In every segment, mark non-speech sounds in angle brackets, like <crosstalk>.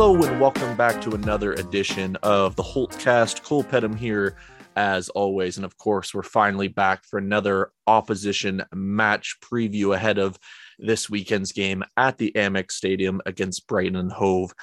Hello and welcome back to another edition of the Holtcast. Cole Pedham here as always. And of course, we're finally back for another opposition match preview ahead of this weekend's game at the Amex Stadium against Brighton and Hove.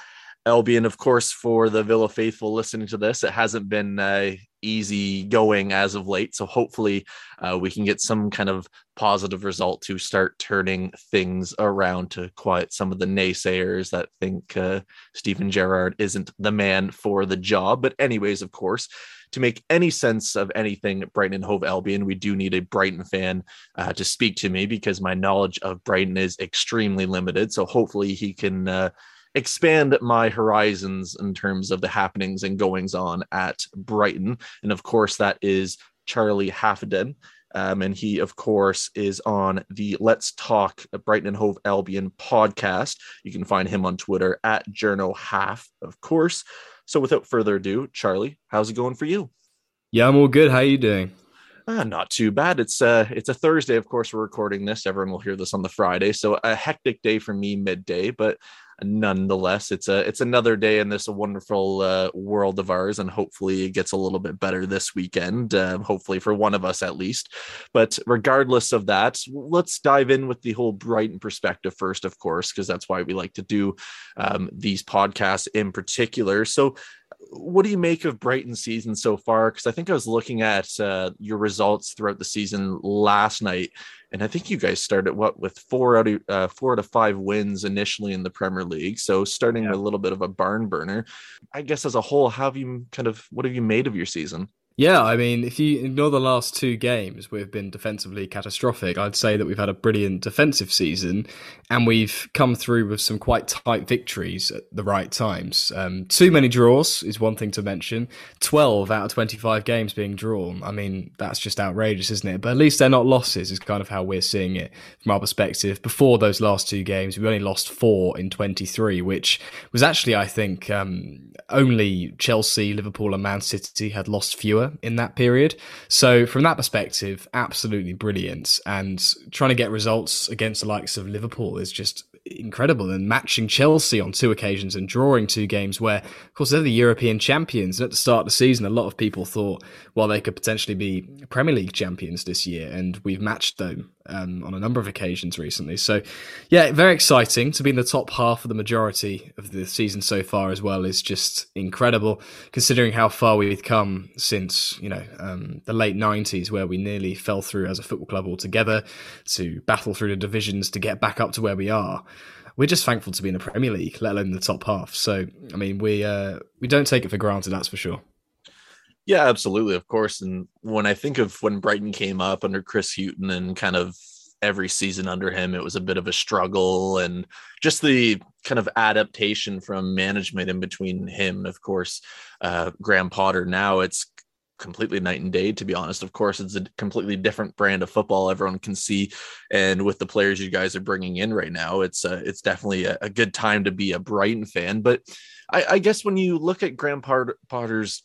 Albion, of course, for the Villa faithful listening to this, it hasn't been uh, easy going as of late. So hopefully, uh, we can get some kind of positive result to start turning things around to quiet some of the naysayers that think uh, Steven Gerrard isn't the man for the job. But, anyways, of course, to make any sense of anything Brighton and Hove Albion, we do need a Brighton fan uh, to speak to me because my knowledge of Brighton is extremely limited. So hopefully he can uh, expand my horizons in terms of the happenings and goings on at Brighton. And of course, that is Charlie Haffenden. Um, and he, of course, is on the Let's Talk Brighton and Hove Albion podcast. You can find him on Twitter at Journo Half, of course. So without further ado, Charlie, how's it going for you? Yeah, I'm all good. How are you doing? Uh, not too bad. It's uh it's a Thursday, of course. We're recording this. Everyone will hear this on the Friday, so a hectic day for me midday. But nonetheless. It's a it's another day in this wonderful uh, world of ours and hopefully it gets a little bit better this weekend uh, hopefully for one of us at least. But regardless of that let's dive in with the whole brighton perspective first of course because that's why we like to do um, these podcasts in particular. So what do you make of Brighton's season so far? Because I think I was looking at uh, your results throughout the season last night, and I think you guys started what with four out of uh, four out of five wins initially in the Premier League. So starting yeah. a little bit of a barn burner. I guess as a whole, how have you kind of what have you made of your season? Yeah, I mean, if you ignore the last two games, we've been defensively catastrophic. I'd say that we've had a brilliant defensive season, and we've come through with some quite tight victories at the right times. Um, too many draws is one thing to mention. 12 out of 25 games being drawn. I mean, that's just outrageous, isn't it? But at least they're not losses, is kind of how we're seeing it from our perspective. Before those last two games, we only lost four in 23, which was actually, I think, um, only Chelsea, Liverpool, and Man City had lost fewer in that period. So from that perspective, absolutely brilliant. And trying to get results against the likes of Liverpool is just incredible and matching Chelsea on two occasions and drawing two games where, of course, they're the European champions. And at the start of the season, a lot of people thought, well, they could potentially be Premier League champions this year. And we've matched them um, on a number of occasions recently. So, yeah, very exciting to be in the top half of the majority of the season so far as well is just incredible, considering how far we've come since, you know, um, the late 90s, where we nearly fell through as a football club altogether to battle through the divisions to get back up to where we are we're just thankful to be in the Premier League, let alone the top half. So, I mean, we uh, we don't take it for granted, that's for sure. Yeah, absolutely, of course. And when I think of when Brighton came up under Chris Hughton and kind of every season under him, it was a bit of a struggle and just the kind of adaptation from management in between him of course, uh, Graham Potter. Now it's completely night and day to be honest of course it's a completely different brand of football everyone can see and with the players you guys are bringing in right now it's uh, it's definitely a, a, good time to be a brighton fan but I, I guess when you look at graham potter's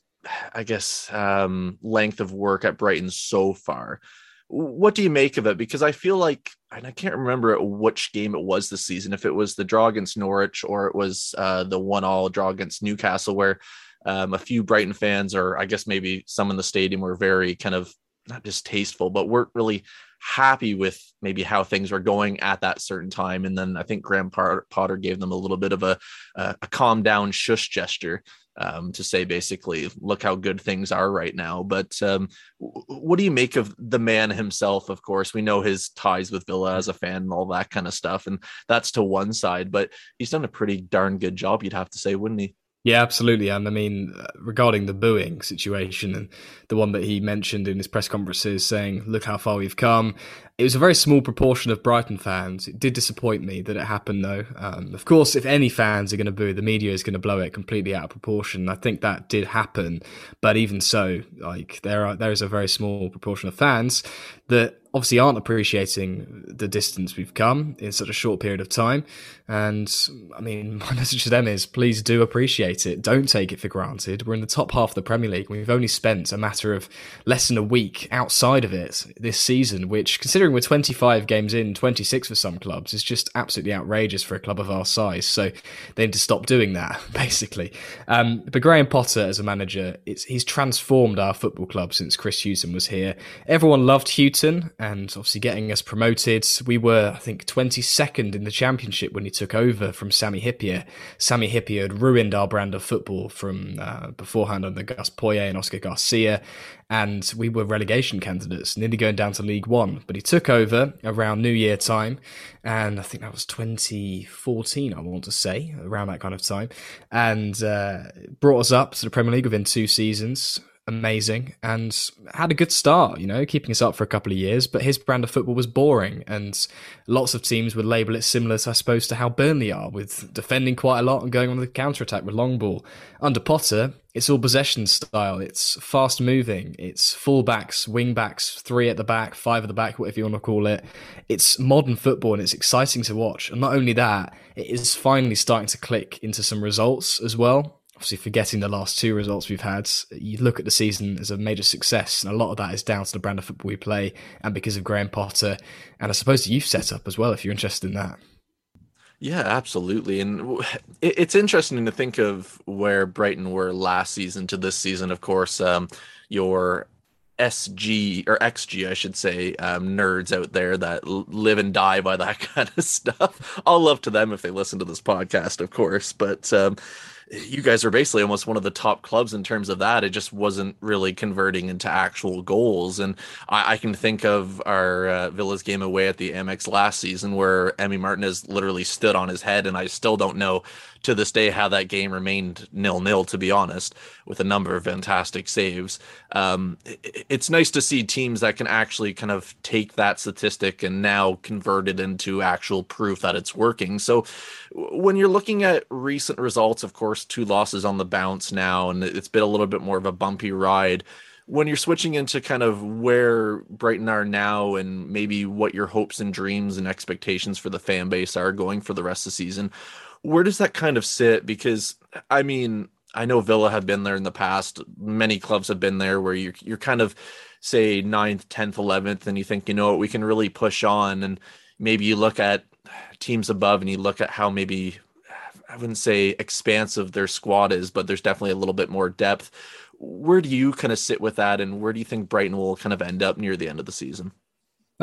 I guess, um, length of work at Brighton so far. What do you make of it? Because I feel like, and I can't remember which game it was this season, if it was the draw against Norwich or it was uh, the one all draw against Newcastle, where um, a few Brighton fans, or I guess maybe some in the stadium, were very kind of not distasteful, but weren't really happy with maybe how things were going at that certain time. And then I think Graham Potter gave them a little bit of a, a, a calm down shush gesture um, to say basically, look how good things are right now. But um, what do you make of the man himself? Of course, we know his ties with Villa as a fan and all that kind of stuff, and that's to one side. But he's done a pretty darn good job, you'd have to say, wouldn't he? Yeah, absolutely. And I mean, uh, regarding the booing situation and the one that he mentioned in his press conferences saying, look how far we've come. It was a very small proportion of Brighton fans. It did disappoint me that it happened, though. Um, of course, if any fans are going to boo, the media is going to blow it completely out of proportion. I think that did happen, but even so, like there are there is a very small proportion of fans that obviously aren't appreciating the distance we've come in such a short period of time. And I mean, <laughs> my message to them is please do appreciate it. Don't take it for granted. We're in the top half of the Premier League. We've only spent a matter of less than a week outside of it this season, which, considering we're 25 games in, 26 for some clubs, is just absolutely outrageous for a club of our size. So they need to stop doing that, <laughs> basically. Um, but Graham Potter, as a manager, he's transformed our football club since Chris Hughton was here. Everyone loved Hughton and obviously getting us promoted. We were, I think, 22nd in the championship when he took over from Sammy Hyypiä. Sammy Hyypiä had ruined our brand of football from uh, beforehand under Gus Poyet and Oscar Garcia, and we were relegation candidates, nearly going down to League One. But he took over around New Year time, and I think that was 2014, I want to say, around that kind of time, and uh, brought us up to the Premier League within two seasons amazing and had a good start, you know, keeping us up for a couple of years. But his brand of football was boring, and lots of teams would label it similar, to, I suppose, to how Burnley are, with defending quite a lot and going on the counter attack with long ball. Under Potter, it's all possession style. It's fast moving. It's full backs, wing backs, three at the back, five at the back, whatever you want to call it. It's modern football and it's exciting to watch. And not only that, it is finally starting to click into some results as well obviously forgetting the last two results we've had, you look at the season as a major success, and a lot of that is down to the brand of football we play and because of Graham Potter, and I suppose the youth setup as well, if you're interested in that. Yeah, absolutely. And it's interesting to think of where Brighton were last season to this season. Of course, um, your SG or XG, I should say, um, nerds out there that live and die by that <laughs> kind of stuff. All love to them if they listen to this podcast, of course. But um, you guys are basically almost one of the top clubs in terms of that. It just wasn't really converting into actual goals. And I, I can think of our uh, Villa's game away at the Amex last season where Emmy Martinez literally stood on his head, and I still don't know to this day how that game remained nil nil. To be honest, with a number of fantastic saves, um, it, it's nice to see teams that can actually kind of take that statistic and now convert it into actual proof that it's working. So when you're looking at recent results, of course, two losses on the bounce now, and it's been a little bit more of a bumpy ride when you're switching into kind of where Brighton are now and maybe what your hopes and dreams and expectations for the fan base are going for the rest of the season, where does that kind of sit? Because I mean, I know Villa have been there in the past. Many clubs have been there where you're you're kind of say ninth, tenth, eleventh, and you think, you know what, we can really push on. And maybe you look at teams above and you look at how maybe I wouldn't say expansive their squad is, but there's definitely a little bit more depth. Where do you kind of sit with that, and where do you think Brighton will kind of end up near the end of the season?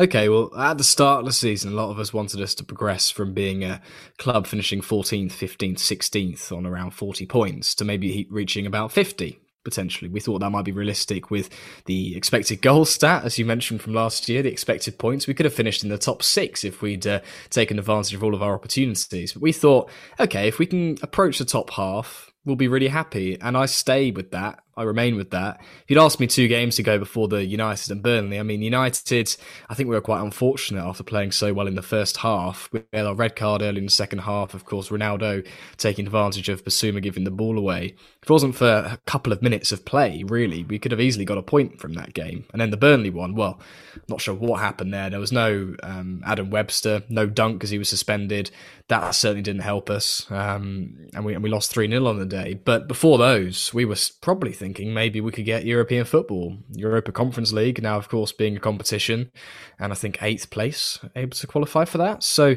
Okay, well, at the start of the season, a lot of us wanted us to progress from being a club finishing 14th, 15th, 16th on around 40 points to maybe reaching about 50 potentially. We thought that might be realistic with the expected goal stat, as you mentioned from last year, the expected points. We could have finished in the top six if we'd uh, taken advantage of all of our opportunities. But we thought, okay, if we can approach the top half, we'll be really happy. And I stay with that. I remain with that. If you'd asked me two games ago before the United and Burnley, I mean, United, I think we were quite unfortunate after playing so well in the first half. We had our red card early in the second half. Of course, Ronaldo taking advantage of Bissouma giving the ball away. If it wasn't for a couple of minutes of play, really, we could have easily got a point from that game. And then the Burnley one, well, not sure what happened there. There was no um, Adam Webster, no dunk because he was suspended. That certainly didn't help us. Um, and, we, and we lost 3 0 on the day. But before those, we were probably thinking thinking maybe we could get European football, Europa Conference League, now, of course, being a competition, and I think eighth place able to qualify for that. So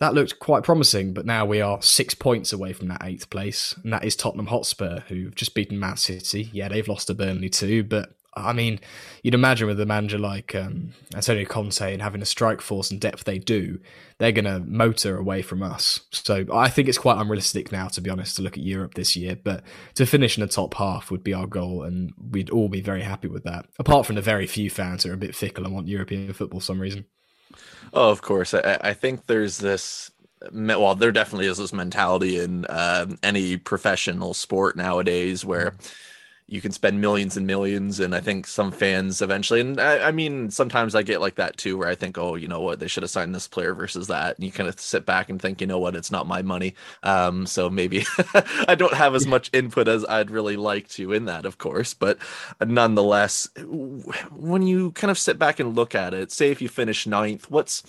that looked quite promising, but now we are six points away from that eighth place, and that is Tottenham Hotspur, who've just beaten Man City. Yeah, they've lost to Burnley too, but I mean, you'd imagine with a manager like um, Antonio Conte and having a strike force and depth they do, they're going to motor away from us. So I think it's quite unrealistic now, to be honest, to look at Europe this year. But to finish in the top half would be our goal, and we'd all be very happy with that. Apart from the very few fans who are a bit fickle and want European football for some reason. Oh, of course. I, I think there's this well, there definitely is this mentality in uh, any professional sport nowadays where you can spend millions and millions. And I think some fans eventually, and I, I, mean, sometimes I get like that too, where I think, oh, you know what, they should have signed this player versus that. And you kind of sit back and think, you know what, it's not my money. Um, so maybe <laughs> I don't have as much input as I'd really like to in that, of course. But nonetheless, when you kind of sit back and look at it, say if you finish ninth, what's,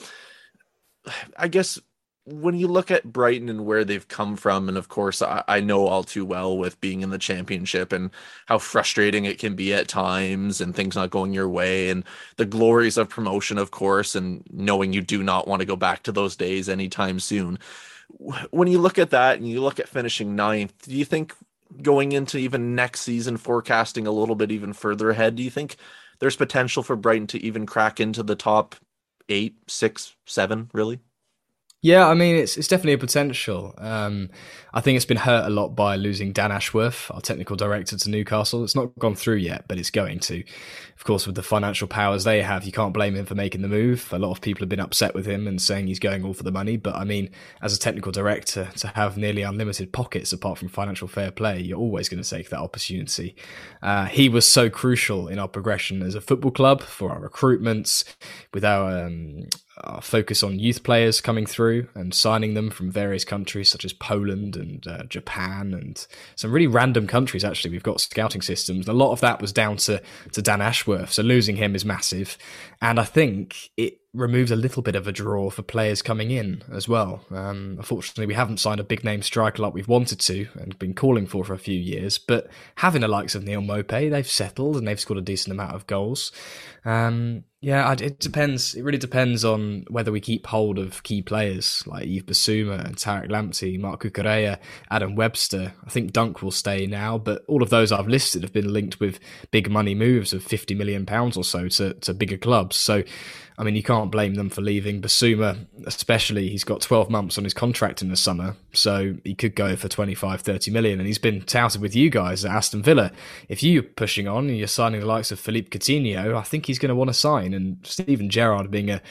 I guess when you look at Brighton and where they've come from, and of course, I, I, know all too well with being in the championship and how frustrating it can be at times and things not going your way, and the glories of promotion, of course, and knowing you do not want to go back to those days anytime soon. When you look at that and you look at finishing ninth, do you think going into even next season, forecasting a little bit even further ahead, do you think there's potential for Brighton to even crack into the top eight, six, seven, really? Yeah, I mean, it's it's definitely a potential. Um, I think it's been hurt a lot by losing Dan Ashworth, our technical director, to Newcastle. It's not gone through yet, but it's going to. Of course, with the financial powers they have, you can't blame him for making the move. A lot of people have been upset with him and saying he's going all for the money. But I mean, as a technical director, to have nearly unlimited pockets apart from financial fair play, you're always going to take that opportunity. Uh, he was so crucial in our progression as a football club for our recruitments, with our um, uh, focus on youth players coming through and signing them from various countries such as Poland and uh, Japan and some really random countries. Actually, we've got scouting systems. A lot of that was down to to Dan Ashworth. So losing him is massive, and I think it removes a little bit of a draw for players coming in as well. Um, unfortunately, we haven't signed a big name striker like we've wanted to and been calling for for a few years. But having the likes of Neal Maupay, they've settled and they've scored a decent amount of goals. Um, yeah, it depends. It really depends on whether we keep hold of key players like Yves Bissouma and Tariq Lamptey, Marc Cucurella, Adam Webster. I think Dunk will stay now, but all of those I've listed have been linked with big money moves of fifty million pounds or so to, to bigger clubs. So I mean, you can't blame them for leaving. Bissouma, especially, he's got 12 months on his contract in the summer, so he could go for 25, 30 million. And he's been touted with you guys at Aston Villa. If you're pushing on and you're signing the likes of Philippe Coutinho, I think he's going to want to sign. And Steven Gerrard being a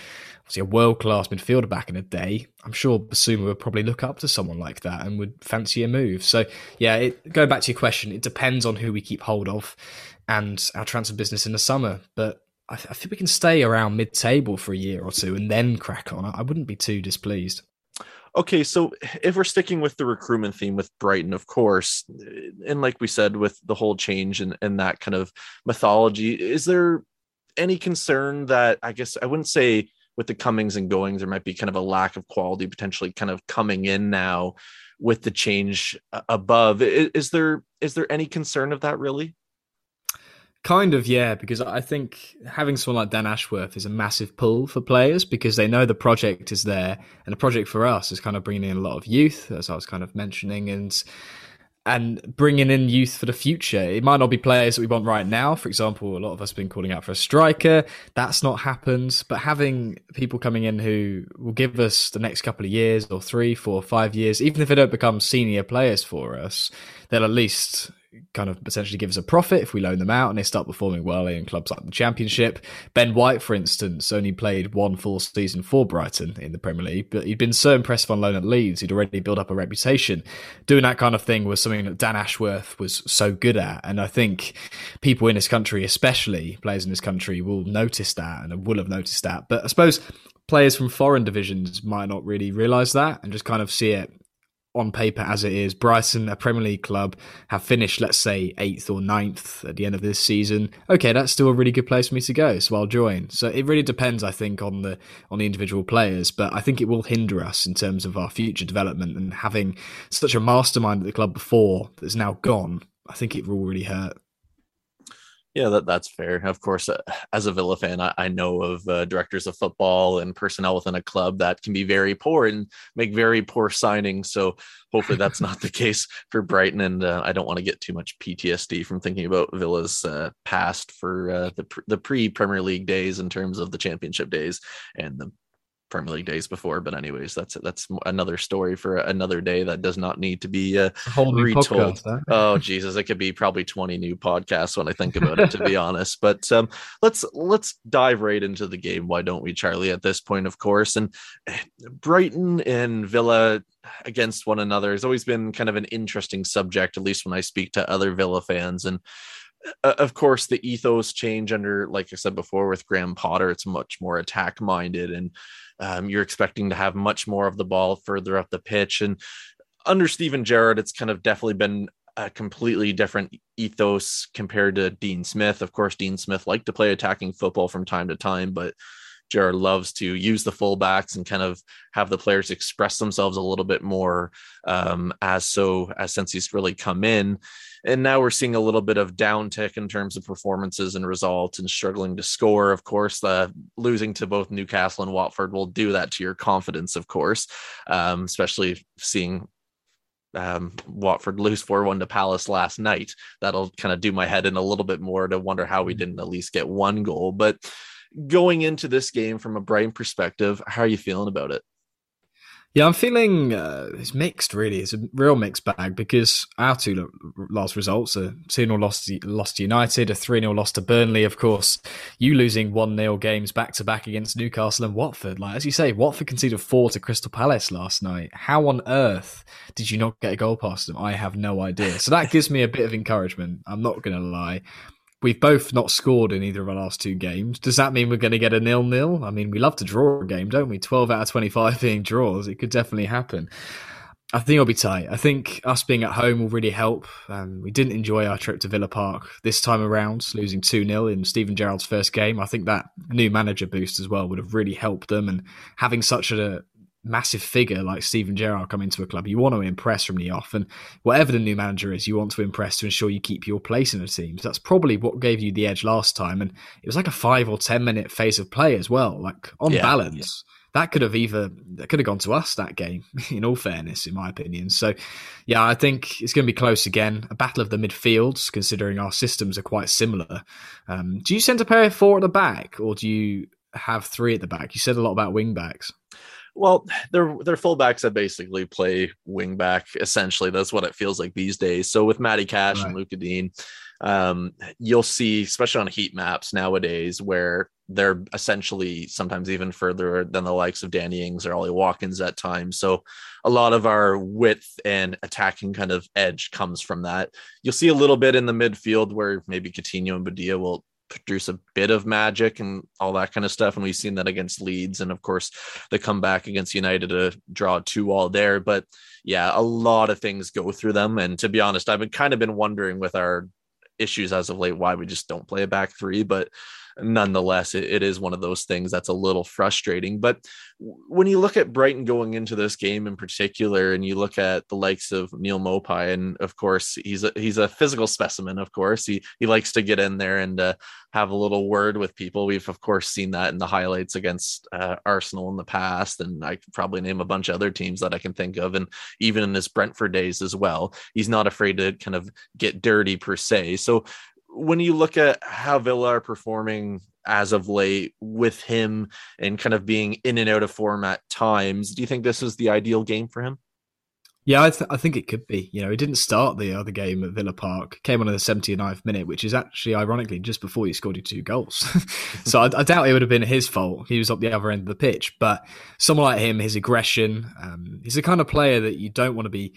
obviously a world class midfielder back in the day, I'm sure Bissouma would probably look up to someone like that and would fancy a move. So, yeah, it, going back to your question, it depends on who we keep hold of and our transfer business in the summer. But I, th- I think we can stay around mid-table for a year or two and then crack on. I, I wouldn't be too displeased. Okay, so if we're sticking with the recruitment theme with Brighton, of course, and like we said, with the whole change and, and that kind of mythology, is there any concern that I guess I wouldn't say with the comings and goings, there might be kind of a lack of quality potentially kind of coming in now with the change above. Is, is there is there any concern of that really? Kind of, yeah, because I think having someone like Dan Ashworth is a massive pull for players because they know the project is there, and the project for us is kind of bringing in a lot of youth, as I was kind of mentioning, and and bringing in youth for the future. It might not be players that we want right now. For example, a lot of us have been calling out for a striker. That's not happened. But having people coming in who will give us the next couple of years or three, four, five years, even if they don't become senior players for us, they'll at least kind of potentially give us a profit if we loan them out and they start performing well in clubs like the Championship. Ben White, for instance, only played one full season for Brighton in the Premier League, but he'd been so impressive on loan at Leeds, he'd already built up a reputation. Doing that kind of thing was something that Dan Ashworth was so good at, and I think people in this country, especially players in this country, will notice that and will have noticed that. But I suppose players from foreign divisions might not really realise that and just kind of see it on paper as it is, Brighton, a Premier League club, have finished, let's say, eighth or ninth at the end of this season. Okay, that's still a really good place for me to go, so I'll join. So it really depends, I think, on the on the individual players, but I think it will hinder us in terms of our future development and having such a mastermind at the club before that's now gone. I think it will really hurt. Yeah, that, that's fair. Of course, uh, as a Villa fan, I, I know of uh, directors of football and personnel within a club that can be very poor and make very poor signings. So hopefully that's not the <laughs> case for Brighton. And uh, I don't want to get too much PTSD from thinking about Villa's uh, past for uh, the, the pre Premier League days in terms of the championship days and the Premier League days before. But anyways, that's that's another story for another day that does not need to be uh, retold. Podcast, <laughs> oh Jesus, it could be probably twenty new podcasts when I think about it, to be <laughs> honest. But um, let's let's dive right into the game. Why don't we, Charlie? At this point, of course, and eh, Brighton and Villa against one another has always been kind of an interesting subject, at least when I speak to other Villa fans and uh, of course the ethos change under like i said before with graham potter it's much more attack minded and um, you're expecting to have much more of the ball further up the pitch. And under Steven gerrard it's kind of definitely been a completely different ethos compared to dean smith. Of course dean smith liked to play attacking football from time to time but Gerrard loves to use the fullbacks and kind of have the players express themselves a little bit more um, as so as since he's really come in. And now we're seeing a little bit of downtick in terms of performances and results and struggling to score. Of course, uh, losing to both Newcastle and Watford will do that to your confidence, of course, um, especially seeing um, Watford lose 4 1 to Palace last night. That'll kind of do my head in a little bit more to wonder how we mm-hmm. didn't at least get one goal. But going into this game from a Brighton perspective, how are you feeling about it? Yeah, I'm feeling uh, it's mixed. Really, it's a real mixed bag because our two last results: a two 0 loss to, lost to United, a three 0 loss to Burnley. Of course, you losing one 0 games back to back against Newcastle and Watford. Like as you say, Watford conceded four to Crystal Palace last night. How on earth did you not get a goal past them? I have no idea. So that gives me a bit of encouragement. I'm not going to lie. We've both not scored in either of our last two games. Does that mean we're going to get a nil nil? I mean, we love to draw a game, don't we? 12 out of 25 being draws. It could definitely happen. I think it'll be tight. I think us being at home will really help. Um, we didn't enjoy our trip to Villa Park this time around, losing 2 0 in Steven Gerrard's first game. I think that new manager boost as well would have really helped them. And having such a massive figure like Steven Gerrard come into a club, you want to impress from the off. And whatever the new manager is, you want to impress to ensure you keep your place in the team. So that's probably what gave you the edge last time. And it was like a five or 10 minute phase of play as well. Like on yeah, balance, yeah. that could have either, that could have gone to us that game, <laughs> in all fairness, in my opinion. So yeah, I think it's going to be close again. A battle of the midfields, considering our systems are quite similar. Um, do you send a pair of four at the back or do you have three at the back? You said a lot about wing backs. Well, they're they're fullbacks that basically play wing back. Essentially, that's what it feels like these days. So with Matty Cash right. and Lucas Digne, um, you'll see, especially on heat maps nowadays, where they're essentially sometimes even further than the likes of Danny Ings or Ollie Watkins at times. So a lot of our width and attacking kind of edge comes from that. You'll see a little bit in the midfield where maybe Coutinho and Buendia will produce a bit of magic and all that kind of stuff. And we've seen that against Leeds. And of course, the comeback against United to draw two all there. But yeah, a lot of things go through them. And to be honest, I've been kind of been wondering with our issues as of late why we just don't play a back three. But nonetheless, it, it is one of those things that's a little frustrating. But when you look at Brighton going into this game in particular, and you look at the likes of Neal Maupay, and of course he's a he's a physical specimen. Of course, he he likes to get in there and uh, have a little word with people. We've of course seen that in the highlights against uh, Arsenal in the past, and I could probably name a bunch of other teams that I can think of, and even in his Brentford days as well. He's not afraid to kind of get dirty per se. So when you look at how Villa are performing as of late with him and kind of being in and out of form at times, do you think this is the ideal game for him? Yeah, I, th- I think it could be. You know, he didn't start the other game at Villa Park. Came on in the 79th minute, which is actually ironically just before he scored his two goals. <laughs> so I, I, doubt it would have been his fault. He was up the other end of the pitch. But someone like him, his aggression, um, he's the kind of player that you don't want to be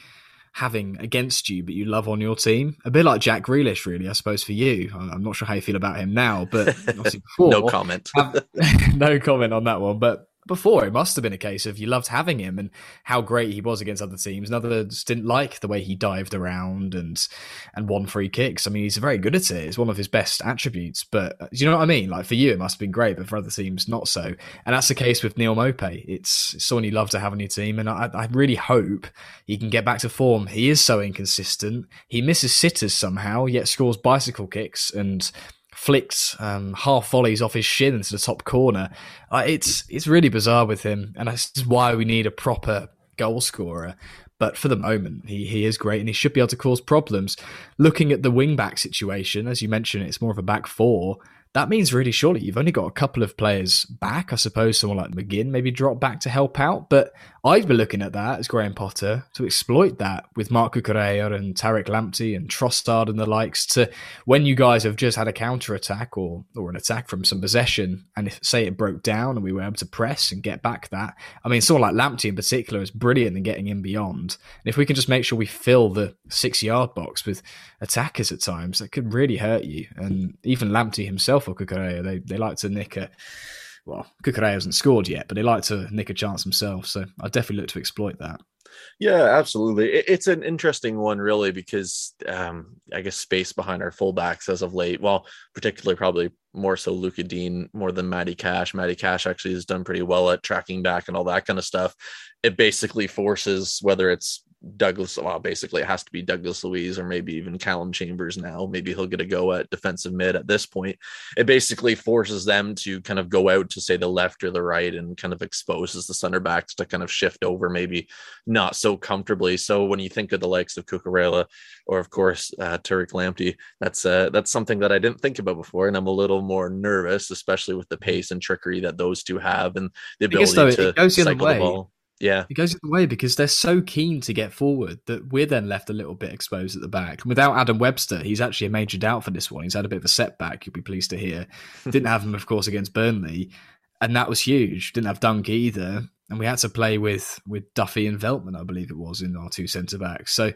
having against you, but you love on your team. A bit like Jack Grealish, really, I suppose, for you. I'm not sure how you feel about him now, but <laughs> before. no comment. have, <laughs> no comment on that one. But before it must have been a case of you loved having him and how great he was against other teams. And others didn't like the way he dived around and and won free kicks. I mean he's very good at it. It's one of his best attributes. But uh, do you know what i mean? Like for you it must have been great but for other teams not so. And that's the case with Neal Maupay. it's, it's someone you love to have on your team. And I, I really hope he can get back to form. He is so inconsistent. He misses sitters somehow yet scores bicycle kicks. And flicked um, half volleys off his shin into the top corner. Uh, it's it's really bizarre with him, and that's why we need a proper goal scorer. But for the moment, he, he is great and he should be able to cause problems. Looking at the wing back situation, as you mentioned, it's more of a back four. That means really surely you've only got a couple of players back. I suppose someone like McGinn maybe drop back to help out. But I'd be looking at that as Graham Potter to exploit that with Marc Cucurella and Tariq Lamptey and Trossard and the likes to when you guys have just had a counter attack or or an attack from some possession and if say it broke down and we were able to press and get back that. I mean someone like Lamptey in particular is brilliant in getting in beyond. And if we can just make sure we fill the six yard box with attackers at times, that could really hurt you. And even Lamptey himself or Cucurella, they they like to nick a well, Cucurella hasn't scored yet, but they like to nick a chance themselves. So I definitely look to exploit that. Yeah, absolutely. it's an interesting one, really, because um, I guess space behind our fullbacks as of late. Well, particularly probably more so Lucas Digne more than Matty Cash. Matty Cash actually has done pretty well at tracking back and all that kind of stuff. It basically forces whether it's Douglas, well, basically it has to be Douglas Luiz or maybe even Calum Chambers now. Maybe he'll get a go at defensive mid at this point. It basically forces them to kind of go out to say the left or the right and kind of exposes the center backs to kind of shift over maybe not so comfortably. So when you think of the likes of Cucurella or of course uh, Tariq Lamptey, that's uh, that's something that I didn't think about before, and I'm a little more nervous, especially with the pace and trickery that those two have and the ability though, to cycle the ball. Yeah. It goes the way because they're so keen to get forward that we're then left a little bit exposed at the back. without Adam Webster, he's actually a major doubt for this one. He's had a bit of a setback, you'll be pleased to hear. <laughs> Didn't have him, of course, against Burnley. And that was huge. Didn't have Dunk either and we had to play with with Duffy and Veltman, I believe it was, in our two centre backs. So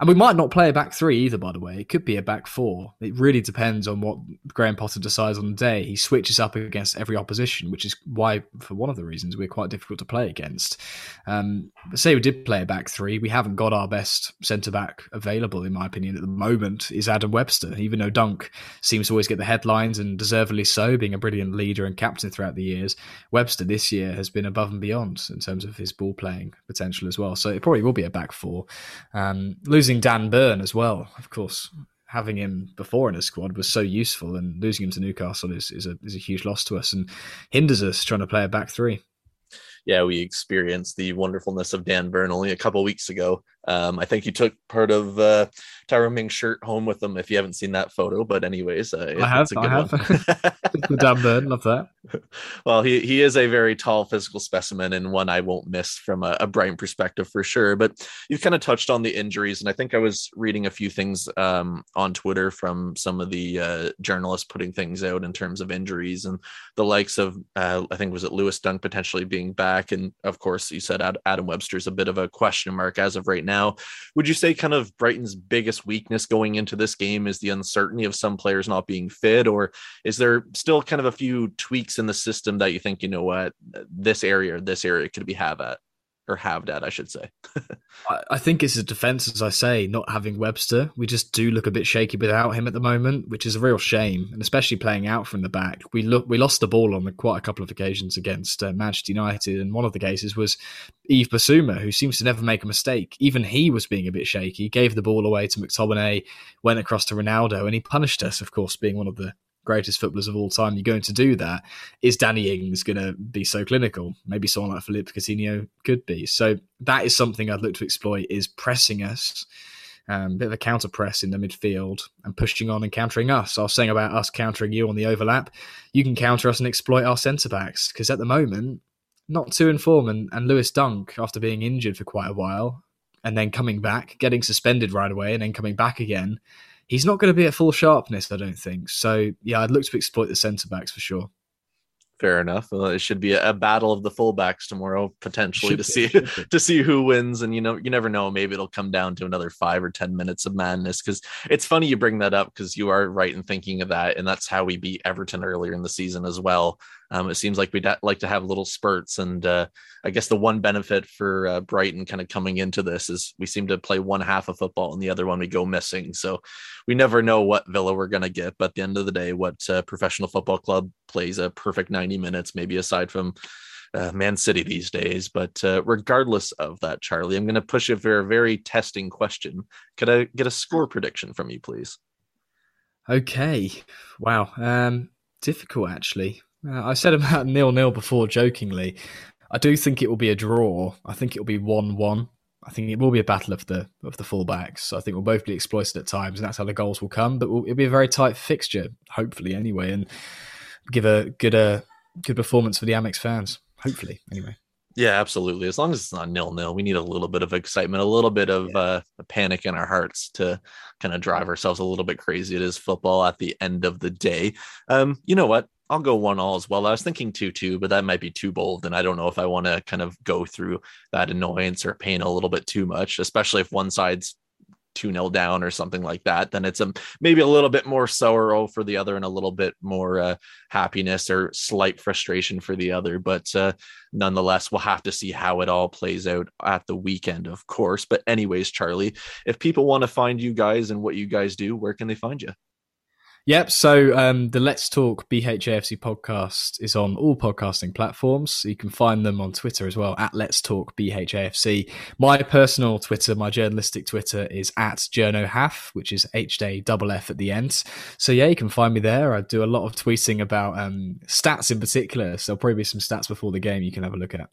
and we might not play a back three either, by the way. It could be a back four. It really depends on what Graham Potter decides on the day. He switches up against every opposition, which is why, for one of the reasons, we're quite difficult to play against. Um, say we did play a back three, we haven't got our best centre back available, in my opinion, at the moment, is Adam Webster, even though Dunk seems to always get the headlines and deservedly so, being a brilliant leader and captain throughout the years. Webster this year has been above and beyond in terms of his ball playing potential as well. So it probably will be a back four. Um, losing Dan Burn as well, of course, having him before in a squad was so useful, and losing him to Newcastle is, is a is a huge loss to us and hinders us trying to play a back three. Yeah, we experienced the wonderfulness of Dan Burn only a couple weeks ago. Um, I think he took part of uh, Tyrone Mings' shirt home with him. If you haven't seen that photo, but anyways, uh, I have. I have. <laughs> <laughs> Dan Burn, love that. <laughs> Well, he he is a very tall physical specimen and one I won't miss from a, a Brighton perspective for sure. But you've kind of touched on the injuries, and I think I was reading a few things um, on Twitter from some of the uh, journalists putting things out in terms of injuries and the likes of uh, I think was it Lewis Dunk potentially being back, and of course you said Adam Webster's a bit of a question mark as of right now. Would you say kind of Brighton's biggest weakness going into this game is the uncertainty of some players not being fit, or is there still kind of a few tweaks in the system that you think, you know what, this area or this area could be have at? or have that, I should say. <laughs> I think it's a defense, as I say, not having Webster. We just do look a bit shaky without him at the moment, which is a real shame, and especially playing out from the back. We look we lost the ball on quite a couple of occasions against uh, Manchester United, and one of the cases was Yves Bissouma, who seems to never make a mistake. Even he was being a bit shaky, gave the ball away to McTominay, went across to Ronaldo, and he punished us, of course, being one of the greatest footballers of all time, you're going to do that. Is Danny Ings going to be so clinical? Maybe someone like Philippe Coutinho could be. So that is something I'd look to exploit is pressing us, um, a bit of a counter press in the midfield and pushing on and countering us. I was saying about us countering you on the overlap. You can counter us and exploit our centre backs because at the moment, not too informed and Lewis Dunk, after being injured for quite a while and then coming back, getting suspended right away and then coming back again – he's not going to be at full sharpness, I don't think. So yeah, I'd look to exploit the centre backs for sure. Fair enough. Well, it should be a, a, battle of the fullbacks tomorrow, potentially to see <laughs> to see who wins. And you know, you never know. Maybe it'll come down to another five or ten minutes of madness. Because it's funny you bring that up because you are right in thinking of that, and that's how we beat Everton earlier in the season as well. Um, it seems like we'd like to have little spurts, and uh, I guess the one benefit for uh, Brighton kind of coming into this is we seem to play one half of football and the other one we go missing. So we never know what Villa we're going to get. But at the end of the day, what uh, professional football club plays a perfect ninety minutes, maybe aside from uh, Man City these days. But uh, regardless of that, Charlie, I'm going to push you for a very testing question. Could I get a score prediction from you, please? Okay. Wow. Um, difficult, actually. Uh, I said about <laughs> nil nil before, jokingly. I do think it will be a draw. I think it will be one one. I think it will be a battle of the of the fullbacks. I think we'll both be exploited at times, and that's how the goals will come. But it'll be a very tight fixture, hopefully, anyway, and give a good uh, good performance for the Amex fans. Hopefully, anyway. Yeah, absolutely. As long as it's not nil nil, we need a little bit of excitement, a little bit of yeah. uh, panic in our hearts to kind of drive ourselves a little bit crazy. It is football at the end of the day. Um, you know what? I'll go one all as well. I was thinking two two, but that might be too bold, and I don't know if I want to kind of go through that annoyance or pain a little bit too much, especially if one side's 2 0 down or something like that, then it's a, maybe a little bit more sorrow for the other and a little bit more uh, happiness or slight frustration for the other. But uh, nonetheless, we'll have to see how it all plays out at the weekend, of course. But, anyways, Charlie, if people want to find you guys and what you guys do, where can they find you? Yep. So um, the Let's Talk BHAFC podcast is on all podcasting platforms. You can find them on Twitter as well at Let's Talk BHAFC. My personal Twitter, my journalistic Twitter, is at JournoHaff, which is H double F at the end. So yeah, you can find me there. I do a lot of tweeting about um, stats in particular. So probably be some stats before the game you can have a look at.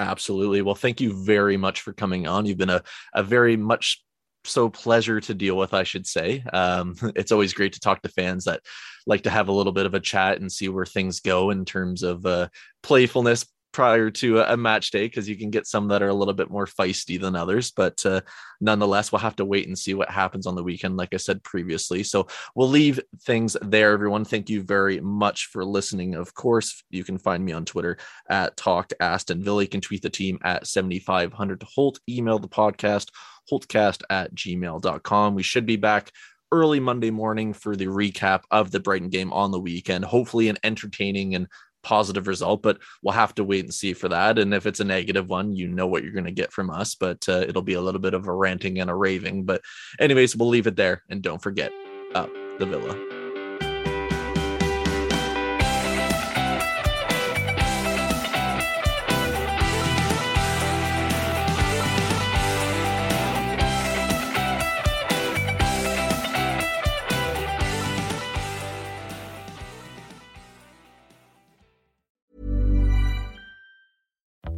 Absolutely. Well, thank you very much for coming on. You've been a, a very much so pleasure to deal with, I should say. Um, <laughs> it's always great to talk to fans that like to have a little bit of a chat and see where things go in terms of uh, playfulness prior to a, match day because you can get some that are a little bit more feisty than others but uh, nonetheless we'll have to wait and see what happens on the weekend like i said previously. So we'll leave things there everyone. Thank you very much for listening of course. You can find me on twitter at talked aston villa. You can tweet the team at 7500 holt. Email the podcast holtcast at gmail.com. We should be back early Monday morning for the recap of the Brighton game on the weekend. Hopefully, an entertaining and positive result, but we'll have to wait and see for that. And if it's a negative one, you know what you're going to get from us, but uh, it'll be a little bit of a ranting and a raving. But, anyways, we'll leave it there. And don't forget up the villa.